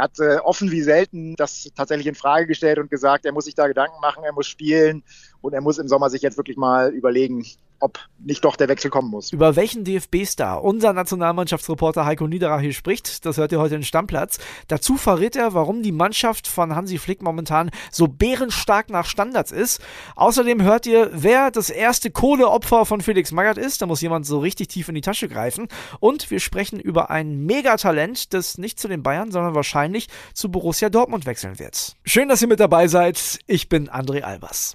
Er hat äh, offen wie selten das tatsächlich in Frage gestellt und gesagt, er muss sich da Gedanken machen, er muss spielen und er muss im Sommer sich jetzt wirklich mal überlegen, ob nicht doch der Wechsel kommen muss. Über welchen DFB-Star unser Nationalmannschaftsreporter Heiko Niederer hier spricht, das hört ihr heute in Stammplatz. Dazu verrät er, warum die Mannschaft von Hansi Flick momentan so bärenstark nach Standards ist. Außerdem hört ihr, wer das erste Kohleopfer von Felix Magath ist. Da muss jemand so richtig tief in die Tasche greifen. Und wir sprechen über ein Megatalent, das nicht zu den Bayern, sondern wahrscheinlich zu Borussia Dortmund wechseln wird. Schön, dass ihr mit dabei seid. Ich bin André Albers.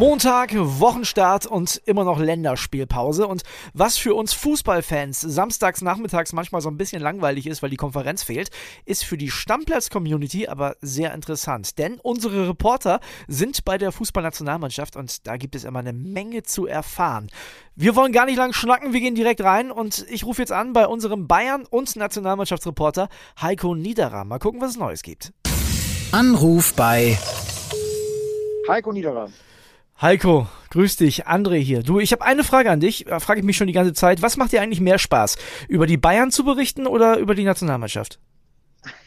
Montag, Wochenstart und immer noch Länderspielpause. Und was für uns Fußballfans samstags nachmittags manchmal so ein bisschen langweilig ist, weil die Konferenz fehlt, ist für die Stammplatz-Community aber sehr interessant. Denn unsere Reporter sind bei der Fußballnationalmannschaft und da gibt es immer eine Menge zu erfahren. Wir wollen gar nicht lang schnacken, wir gehen direkt rein und ich rufe jetzt an bei unserem Bayern- und Nationalmannschaftsreporter Heiko Niederer. Mal gucken, was es Neues gibt. Anruf bei Heiko Niederer. Heiko, grüß dich, André hier. Du, ich habe eine Frage an dich, äh, frage ich mich schon die ganze Zeit. Was macht dir eigentlich mehr Spaß? Über die Bayern zu berichten oder über die Nationalmannschaft?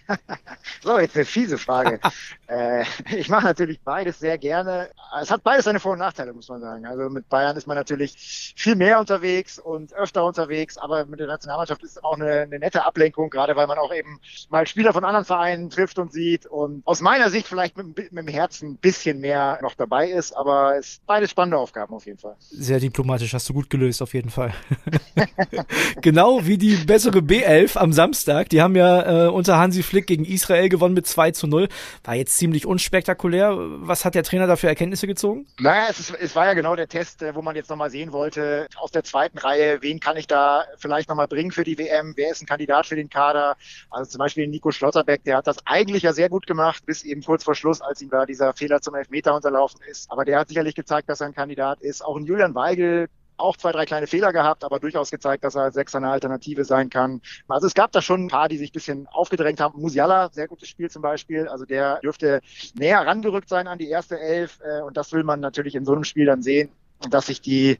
so, jetzt eine fiese Frage. äh, ich mache natürlich beides sehr gerne. Es hat beides seine Vor- und Nachteile, muss man sagen. Also mit Bayern ist man natürlich viel mehr unterwegs und öfter unterwegs, aber mit der Nationalmannschaft ist auch eine, eine nette Ablenkung, gerade weil man auch eben mal Spieler von anderen Vereinen trifft und sieht und aus meiner Sicht vielleicht mit, mit dem Herzen ein bisschen mehr noch dabei ist, aber es ist beides spannende Aufgaben auf jeden Fall. Sehr diplomatisch, hast du gut gelöst auf jeden Fall. genau wie die bessere B11 am Samstag. Die haben ja äh, unter Hansi Flick gegen Israel gewonnen mit 2 zu 0. War jetzt ziemlich unspektakulär. Was hat der Trainer da für Erkenntnisse gezogen? Naja, es, ist, es war ja genau der Test, äh, wo man jetzt nochmal sehen wollte, aus der zweiten Reihe, wen kann ich da vielleicht nochmal bringen für die WM? Wer ist ein Kandidat für den Kader? Also zum Beispiel Nico Schlotterbeck, der hat das eigentlich ja sehr gut gemacht, bis eben kurz vor Schluss, als ihm da dieser Fehler zum Elfmeter unterlaufen ist. Aber der hat sicherlich gezeigt, dass er ein Kandidat ist. Auch ein Julian Weigel, auch zwei, drei kleine Fehler gehabt, aber durchaus gezeigt, dass er als Sechser eine Alternative sein kann. Also es gab da schon ein paar, die sich ein bisschen aufgedrängt haben. Musiala, sehr gutes Spiel zum Beispiel. Also der dürfte näher rangerückt sein an die erste Elf. Äh, und das will man natürlich in so einem Spiel dann sehen, dass sich die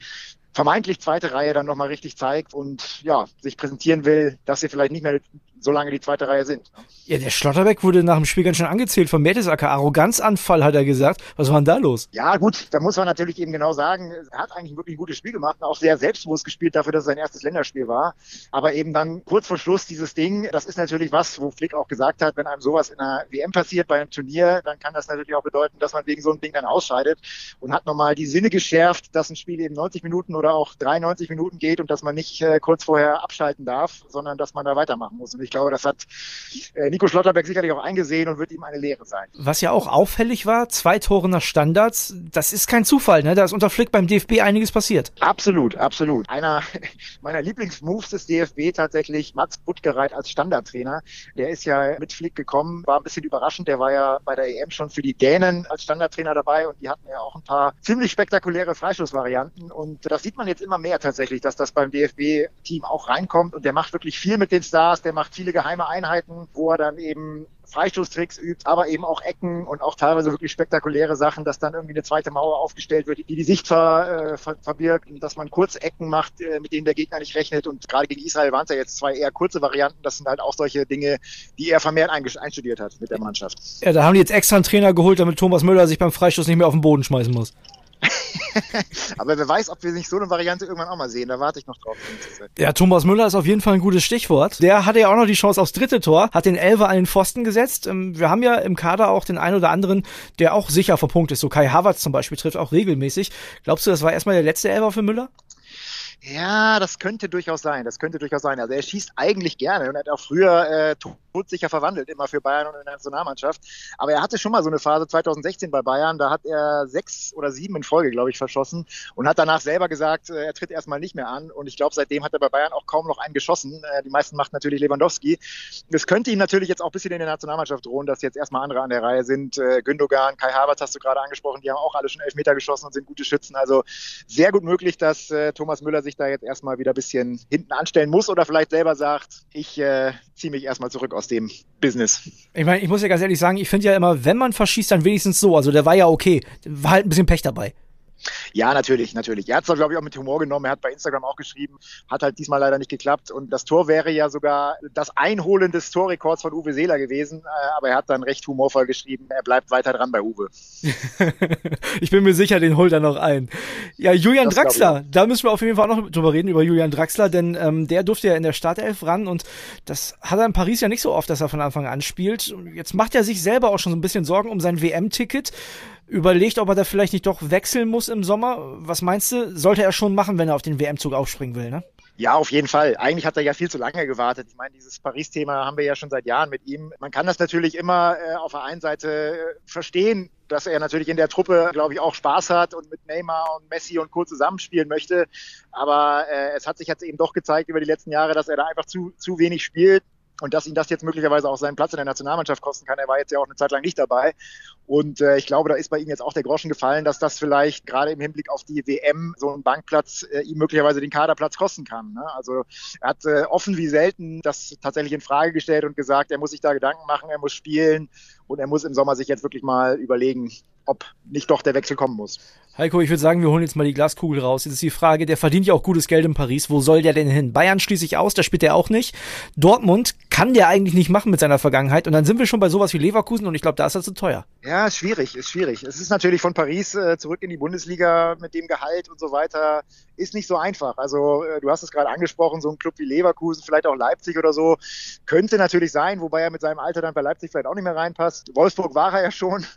vermeintlich zweite Reihe dann nochmal richtig zeigt und ja, sich präsentieren will, dass sie vielleicht nicht mehr solange die zweite Reihe sind. Ne? Ja, der Schlotterbeck wurde nach dem Spiel ganz schön angezählt von Mertesacker. Arroganzanfall hat er gesagt. Was war denn da los? Ja, gut, da muss man natürlich eben genau sagen, er hat eigentlich wirklich ein gutes Spiel gemacht und auch sehr selbstbewusst gespielt dafür, dass es sein erstes Länderspiel war. Aber eben dann kurz vor Schluss dieses Ding, das ist natürlich was, wo Flick auch gesagt hat, wenn einem sowas in einer WM passiert bei einem Turnier, dann kann das natürlich auch bedeuten, dass man wegen so einem Ding dann ausscheidet und hat nochmal die Sinne geschärft, dass ein Spiel eben 90 Minuten oder auch 93 Minuten geht und dass man nicht äh, kurz vorher abschalten darf, sondern dass man da weitermachen muss. Und ich glaube, das hat äh, Nico Schlotterberg sicherlich auch eingesehen und wird ihm eine Lehre sein. Was ja auch auffällig war, zwei Tore nach Standards, das ist kein Zufall, ne? Da ist unter Flick beim DFB einiges passiert. Absolut, absolut. Einer meiner Lieblingsmoves des DFB tatsächlich Mats Buttgereit als Standardtrainer. Der ist ja mit Flick gekommen, war ein bisschen überraschend. Der war ja bei der EM schon für die Dänen als Standardtrainer dabei und die hatten ja auch ein paar ziemlich spektakuläre Freistoßvarianten. Und das sieht man jetzt immer mehr tatsächlich, dass das beim DFB-Team auch reinkommt. Und der macht wirklich viel mit den Stars, der macht viele geheime Einheiten, wo er dann eben Freistoßtricks übt, aber eben auch Ecken und auch teilweise wirklich spektakuläre Sachen, dass dann irgendwie eine zweite Mauer aufgestellt wird, die die Sicht ver, äh, ver, verbirgt und dass man kurz Ecken macht, äh, mit denen der Gegner nicht rechnet. Und gerade gegen Israel waren es ja jetzt zwei eher kurze Varianten. Das sind halt auch solche Dinge, die er vermehrt einstudiert hat mit der Mannschaft. Ja, da haben die jetzt extra einen Trainer geholt, damit Thomas Müller sich beim Freistoß nicht mehr auf den Boden schmeißen muss. Aber wer weiß, ob wir nicht so eine Variante irgendwann auch mal sehen. Da warte ich noch drauf. Ja, Thomas Müller ist auf jeden Fall ein gutes Stichwort. Der hatte ja auch noch die Chance aufs dritte Tor, hat den Elfer an den Pfosten gesetzt. Ähm, wir haben ja im Kader auch den einen oder anderen, der auch sicher vom Punkt ist. So Kai Havertz zum Beispiel trifft auch regelmäßig. Glaubst du, das war erstmal der letzte Elfer für Müller? Ja, das könnte durchaus sein. Das könnte durchaus sein. Also er schießt eigentlich gerne und hat auch früher äh, todsicher verwandelt, immer für Bayern und in der Nationalmannschaft. Aber er hatte schon mal so eine Phase 2016 bei Bayern, da hat er sechs oder sieben in Folge, glaube ich, verschossen und hat danach selber gesagt, äh, er tritt erstmal nicht mehr an. Und ich glaube, seitdem hat er bei Bayern auch kaum noch einen geschossen. Äh, die meisten macht natürlich Lewandowski. Es könnte ihm natürlich jetzt auch ein bisschen in der Nationalmannschaft drohen, dass jetzt erstmal andere an der Reihe sind. Äh, Gündogan, Kai Havertz hast du gerade angesprochen, die haben auch alle schon Elfmeter geschossen und sind gute Schützen. Also sehr gut möglich, dass äh, Thomas Müller sich sich da jetzt erstmal wieder ein bisschen hinten anstellen muss oder vielleicht selber sagt, ich äh, ziehe mich erstmal zurück aus dem Business. Ich meine, ich muss ja ganz ehrlich sagen, ich finde ja immer, wenn man verschießt, dann wenigstens so. Also der war ja okay. War halt ein bisschen Pech dabei. Ja, natürlich, natürlich. Er hat es, glaube ich, auch mit Humor genommen. Er hat bei Instagram auch geschrieben, hat halt diesmal leider nicht geklappt. Und das Tor wäre ja sogar das Einholen des Torrekords von Uwe Seeler gewesen. Äh, aber er hat dann recht humorvoll geschrieben, er bleibt weiter dran bei Uwe. ich bin mir sicher, den holt er noch ein. Ja, Julian das Draxler, da müssen wir auf jeden Fall auch noch drüber reden, über Julian Draxler, denn ähm, der durfte ja in der Startelf ran und das hat er in Paris ja nicht so oft, dass er von Anfang an spielt. Jetzt macht er sich selber auch schon so ein bisschen Sorgen um sein WM-Ticket überlegt, ob er da vielleicht nicht doch wechseln muss im Sommer. Was meinst du? Sollte er schon machen, wenn er auf den WM-Zug aufspringen will, ne? Ja, auf jeden Fall. Eigentlich hat er ja viel zu lange gewartet. Ich meine, dieses Paris-Thema haben wir ja schon seit Jahren mit ihm. Man kann das natürlich immer äh, auf der einen Seite äh, verstehen, dass er natürlich in der Truppe, glaube ich, auch Spaß hat und mit Neymar und Messi und Co. zusammenspielen möchte. Aber äh, es hat sich jetzt eben doch gezeigt über die letzten Jahre, dass er da einfach zu, zu wenig spielt und dass ihn das jetzt möglicherweise auch seinen Platz in der Nationalmannschaft kosten kann. Er war jetzt ja auch eine Zeit lang nicht dabei. Und äh, ich glaube, da ist bei ihm jetzt auch der Groschen gefallen, dass das vielleicht gerade im Hinblick auf die WM so ein Bankplatz äh, ihm möglicherweise den Kaderplatz kosten kann. Ne? Also er hat äh, offen wie selten das tatsächlich in Frage gestellt und gesagt, er muss sich da Gedanken machen, er muss spielen und er muss im Sommer sich jetzt wirklich mal überlegen, ob nicht doch der Wechsel kommen muss. Heiko, ich würde sagen, wir holen jetzt mal die Glaskugel raus. Jetzt ist die Frage, der verdient ja auch gutes Geld in Paris. Wo soll der denn hin? Bayern schließe ich aus, da spielt er auch nicht. Dortmund kann der eigentlich nicht machen mit seiner Vergangenheit. Und dann sind wir schon bei sowas wie Leverkusen und ich glaube, da ist er zu teuer. Ja, ist schwierig, ist schwierig. Es ist natürlich von Paris äh, zurück in die Bundesliga mit dem Gehalt und so weiter, ist nicht so einfach. Also äh, du hast es gerade angesprochen, so ein Club wie Leverkusen, vielleicht auch Leipzig oder so, könnte natürlich sein, wobei er mit seinem Alter dann bei Leipzig vielleicht auch nicht mehr reinpasst. Wolfsburg war er ja schon.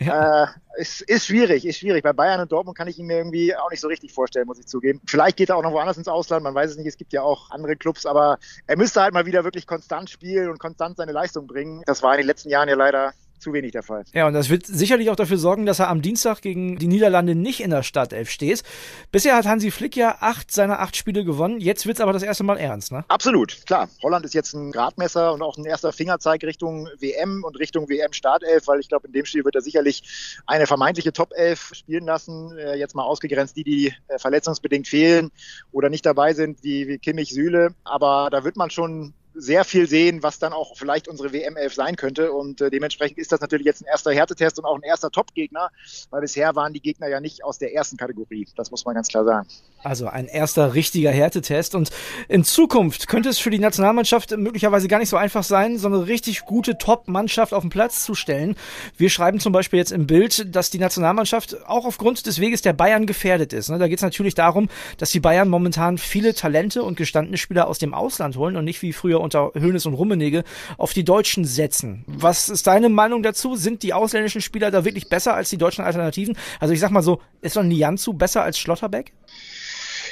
Ja. äh, ist, ist schwierig, ist schwierig. Bei Bayern und Dortmund kann ich ihn mir irgendwie auch nicht so richtig vorstellen, muss ich zugeben. Vielleicht geht er auch noch woanders ins Ausland, man weiß es nicht. Es gibt ja auch andere Clubs, aber er müsste halt mal wieder wirklich konstant spielen und konstant seine Leistung bringen. Das war in den letzten Jahren ja leider zu wenig der Fall. Ja, und das wird sicherlich auch dafür sorgen, dass er am Dienstag gegen die Niederlande nicht in der Startelf steht. Bisher hat Hansi Flick ja acht seiner acht Spiele gewonnen. Jetzt wird es aber das erste Mal ernst, ne? Absolut, klar. Holland ist jetzt ein Gradmesser und auch ein erster Fingerzeig Richtung WM und Richtung WM-Startelf, weil ich glaube, in dem Spiel wird er sicherlich eine vermeintliche Top-Elf spielen lassen. Äh, jetzt mal ausgegrenzt die, die äh, verletzungsbedingt fehlen oder nicht dabei sind, wie, wie Kimmich, Süle. Aber da wird man schon sehr viel sehen, was dann auch vielleicht unsere WM-11 sein könnte. Und äh, dementsprechend ist das natürlich jetzt ein erster Härtetest und auch ein erster Top-Gegner, weil bisher waren die Gegner ja nicht aus der ersten Kategorie. Das muss man ganz klar sagen. Also ein erster richtiger Härtetest. Und in Zukunft könnte es für die Nationalmannschaft möglicherweise gar nicht so einfach sein, so eine richtig gute Top-Mannschaft auf den Platz zu stellen. Wir schreiben zum Beispiel jetzt im Bild, dass die Nationalmannschaft auch aufgrund des Weges der Bayern gefährdet ist. Ne? Da geht es natürlich darum, dass die Bayern momentan viele Talente und gestandene Spieler aus dem Ausland holen und nicht wie früher unter Höhnes und Rummenigge auf die Deutschen setzen. Was ist deine Meinung dazu? Sind die ausländischen Spieler da wirklich besser als die deutschen Alternativen? Also ich sag mal so, ist ein Nianzu besser als Schlotterbeck?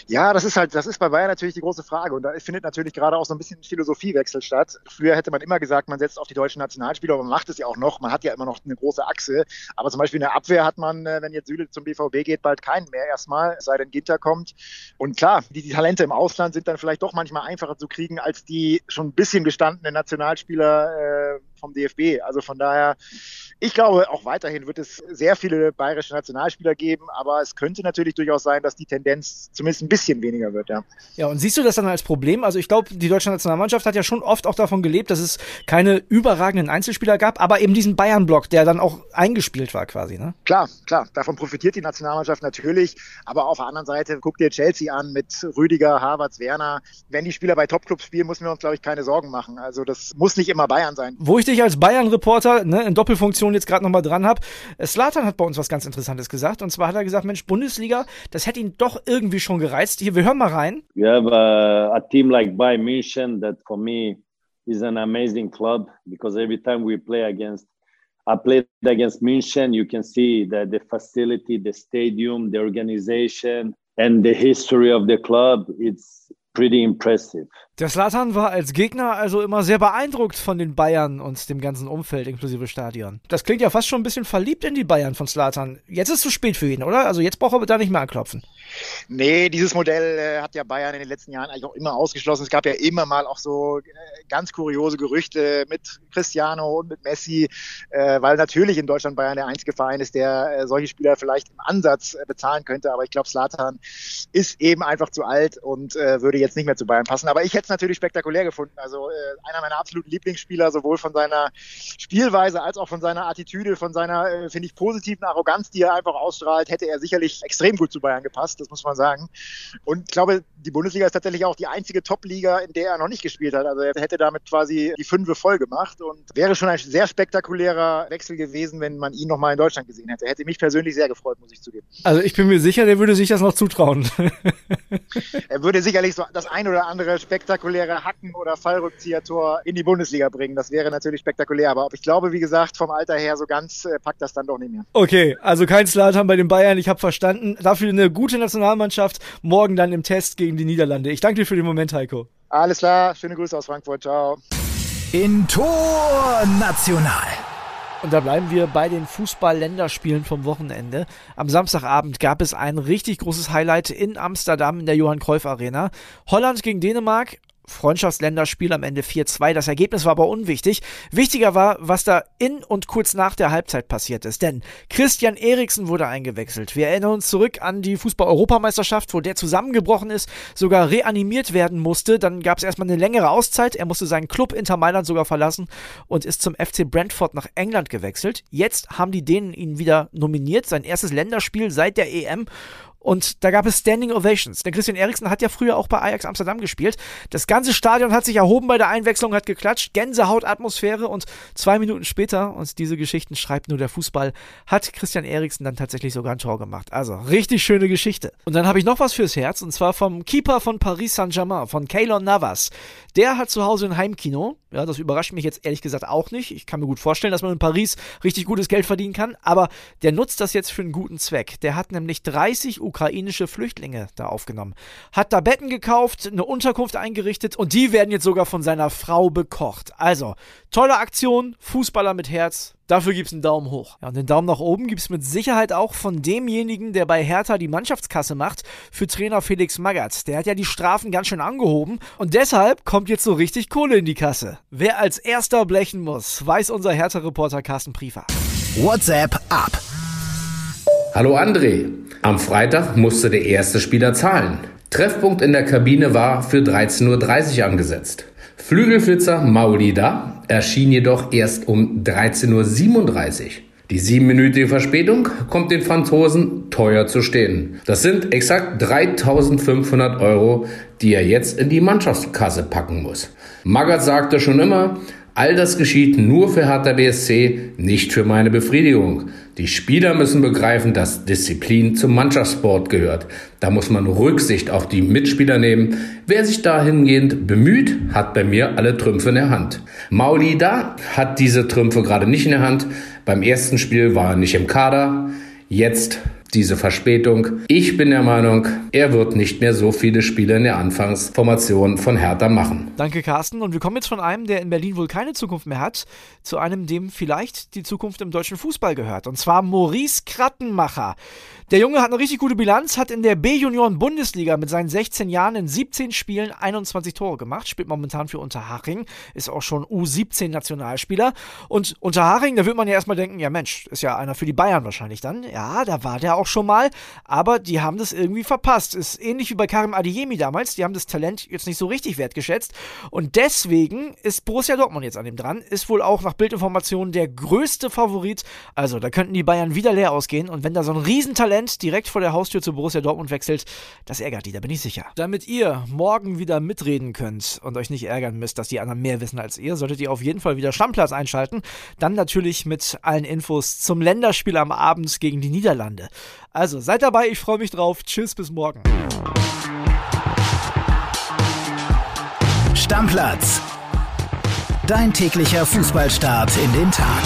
Ja, das ist halt, das ist bei Bayern natürlich die große Frage. Und da findet natürlich gerade auch so ein bisschen Philosophiewechsel statt. Früher hätte man immer gesagt, man setzt auf die deutschen Nationalspieler, aber man macht es ja auch noch. Man hat ja immer noch eine große Achse. Aber zum Beispiel in der Abwehr hat man, äh, wenn jetzt Süle zum BVB geht, bald keinen mehr erstmal, sei denn Ginter kommt. Und klar, die, die Talente im Ausland sind dann vielleicht doch manchmal einfacher zu kriegen als die schon ein bisschen gestandenen Nationalspieler äh, vom DFB. Also von daher, ich glaube, auch weiterhin wird es sehr viele bayerische Nationalspieler geben, aber es könnte natürlich durchaus sein, dass die Tendenz zumindest ein bisschen weniger wird, ja. Ja, und siehst du das dann als Problem? Also ich glaube, die deutsche Nationalmannschaft hat ja schon oft auch davon gelebt, dass es keine überragenden Einzelspieler gab, aber eben diesen Bayern-Block, der dann auch eingespielt war quasi, ne? Klar, klar. Davon profitiert die Nationalmannschaft natürlich, aber auf der anderen Seite, guck dir Chelsea an mit Rüdiger, Havertz, Werner. Wenn die Spieler bei Topclubs spielen, müssen wir uns, glaube ich, keine Sorgen machen. Also das muss nicht immer Bayern sein. Wo ich dich als Bayern-Reporter ne, in Doppelfunktion jetzt gerade nochmal dran habe. Slatan hat bei uns was ganz Interessantes gesagt. Und zwar hat er gesagt, Mensch, Bundesliga, das hätte ihn doch irgendwie schon gereizt. Hier, wir hören mal rein. You have a, a team like Bayern München that for me is an amazing club because every time we play against I played against München. You can see that the facility, the stadium, the organization, and the history of the club. It's pretty impressive. Der Slatan war als Gegner also immer sehr beeindruckt von den Bayern und dem ganzen Umfeld inklusive Stadion. Das klingt ja fast schon ein bisschen verliebt in die Bayern von Slatan. Jetzt ist es zu spät für ihn, oder? Also jetzt braucht er da nicht mehr anklopfen. Nee, dieses Modell äh, hat ja Bayern in den letzten Jahren eigentlich auch immer ausgeschlossen. Es gab ja immer mal auch so äh, ganz kuriose Gerüchte mit Cristiano und mit Messi, äh, weil natürlich in Deutschland Bayern der einzige Verein ist, der äh, solche Spieler vielleicht im Ansatz äh, bezahlen könnte. Aber ich glaube, Slatan ist eben einfach zu alt und äh, würde jetzt nicht mehr zu Bayern passen. Aber ich hätte es natürlich spektakulär gefunden. Also äh, einer meiner absoluten Lieblingsspieler, sowohl von seiner Spielweise als auch von seiner Attitüde, von seiner, äh, finde ich, positiven Arroganz, die er einfach ausstrahlt, hätte er sicherlich extrem gut zu Bayern gepasst, das muss man sagen. Und ich glaube, die Bundesliga ist tatsächlich auch die einzige Top-Liga, in der er noch nicht gespielt hat. Also er hätte damit quasi die Fünfe voll gemacht und wäre schon ein sehr spektakulärer Wechsel gewesen, wenn man ihn noch mal in Deutschland gesehen hätte. Hätte mich persönlich sehr gefreut, muss ich zugeben. Also ich bin mir sicher, der würde sich das noch zutrauen. er würde sicherlich so das ein oder andere spektakuläre Hacken- oder Fallrückzieher-Tor in die Bundesliga bringen. Das wäre natürlich spektakulär. Aber ich glaube, wie gesagt, vom Alter her so ganz äh, packt das dann doch nicht mehr. Okay, also kein Slatan bei den Bayern. Ich habe verstanden. Dafür eine gute Nationalmannschaft. Morgen dann im Test gegen die Niederlande. Ich danke dir für den Moment, Heiko. Alles klar. Schöne Grüße aus Frankfurt. Ciao. In Tor National. Und da bleiben wir bei den Fußball-Länderspielen vom Wochenende. Am Samstagabend gab es ein richtig großes Highlight in Amsterdam in der Johann Cruyff Arena. Holland gegen Dänemark Freundschaftsländerspiel am Ende 4-2. Das Ergebnis war aber unwichtig. Wichtiger war, was da in und kurz nach der Halbzeit passiert ist. Denn Christian Eriksen wurde eingewechselt. Wir erinnern uns zurück an die Fußball-Europameisterschaft, wo der zusammengebrochen ist, sogar reanimiert werden musste. Dann gab es erstmal eine längere Auszeit. Er musste seinen Club Inter Mailand sogar verlassen und ist zum FC Brentford nach England gewechselt. Jetzt haben die Dänen ihn wieder nominiert. Sein erstes Länderspiel seit der EM. Und da gab es Standing Ovations. Denn Christian Eriksen hat ja früher auch bei Ajax Amsterdam gespielt. Das ganze Stadion hat sich erhoben bei der Einwechslung, hat geklatscht. Gänsehautatmosphäre und zwei Minuten später, und diese Geschichten schreibt nur der Fußball, hat Christian Eriksen dann tatsächlich sogar ein Tor gemacht. Also richtig schöne Geschichte. Und dann habe ich noch was fürs Herz und zwar vom Keeper von Paris Saint-Germain, von Keylor Navas. Der hat zu Hause ein Heimkino. Ja, das überrascht mich jetzt ehrlich gesagt auch nicht. Ich kann mir gut vorstellen, dass man in Paris richtig gutes Geld verdienen kann, aber der nutzt das jetzt für einen guten Zweck. Der hat nämlich 30 ukrainische Flüchtlinge da aufgenommen. Hat da Betten gekauft, eine Unterkunft eingerichtet und die werden jetzt sogar von seiner Frau bekocht. Also, tolle Aktion, Fußballer mit Herz, Dafür gibt es einen Daumen hoch. Ja, und den Daumen nach oben gibt es mit Sicherheit auch von demjenigen, der bei Hertha die Mannschaftskasse macht, für Trainer Felix Magath. Der hat ja die Strafen ganz schön angehoben und deshalb kommt jetzt so richtig Kohle in die Kasse. Wer als erster blechen muss, weiß unser Hertha-Reporter Carsten Priefer. WhatsApp ab. Hallo André. Am Freitag musste der erste Spieler zahlen. Treffpunkt in der Kabine war für 13.30 Uhr angesetzt. Flügelflitzer Maulida erschien jedoch erst um 13.37 Uhr. Die siebenminütige Verspätung kommt den Franzosen teuer zu stehen. Das sind exakt 3500 Euro, die er jetzt in die Mannschaftskasse packen muss. Magath sagte schon immer, All das geschieht nur für Hertha BSC, nicht für meine Befriedigung. Die Spieler müssen begreifen, dass Disziplin zum Mannschaftssport gehört. Da muss man Rücksicht auf die Mitspieler nehmen. Wer sich dahingehend bemüht, hat bei mir alle Trümpfe in der Hand. Mauli da hat diese Trümpfe gerade nicht in der Hand. Beim ersten Spiel war er nicht im Kader. Jetzt diese Verspätung. Ich bin der Meinung, er wird nicht mehr so viele Spiele in der Anfangsformation von Hertha machen. Danke, Carsten. Und wir kommen jetzt von einem, der in Berlin wohl keine Zukunft mehr hat, zu einem, dem vielleicht die Zukunft im deutschen Fußball gehört. Und zwar Maurice Krattenmacher. Der Junge hat eine richtig gute Bilanz, hat in der B-Junioren-Bundesliga mit seinen 16 Jahren in 17 Spielen 21 Tore gemacht, spielt momentan für Unterhaching, ist auch schon U17-Nationalspieler. Und Unterhaching, da würde man ja erstmal denken, ja Mensch, ist ja einer für die Bayern wahrscheinlich dann. Ja, da war der auch schon mal, aber die haben das irgendwie verpasst. Ist ähnlich wie bei Karim Adeyemi damals, die haben das Talent jetzt nicht so richtig wertgeschätzt. Und deswegen ist Borussia Dortmund jetzt an dem dran, ist wohl auch nach Bildinformationen der größte Favorit. Also, da könnten die Bayern wieder leer ausgehen. Und wenn da so ein Riesentalent Talent direkt vor der Haustür zu Borussia Dortmund wechselt, das ärgert die, da bin ich sicher. Damit ihr morgen wieder mitreden könnt und euch nicht ärgern müsst, dass die anderen mehr wissen als ihr, solltet ihr auf jeden Fall wieder Stammplatz einschalten. Dann natürlich mit allen Infos zum Länderspiel am Abend gegen die Niederlande. Also seid dabei, ich freue mich drauf. Tschüss, bis morgen. Stammplatz. Dein täglicher Fußballstart in den Tag.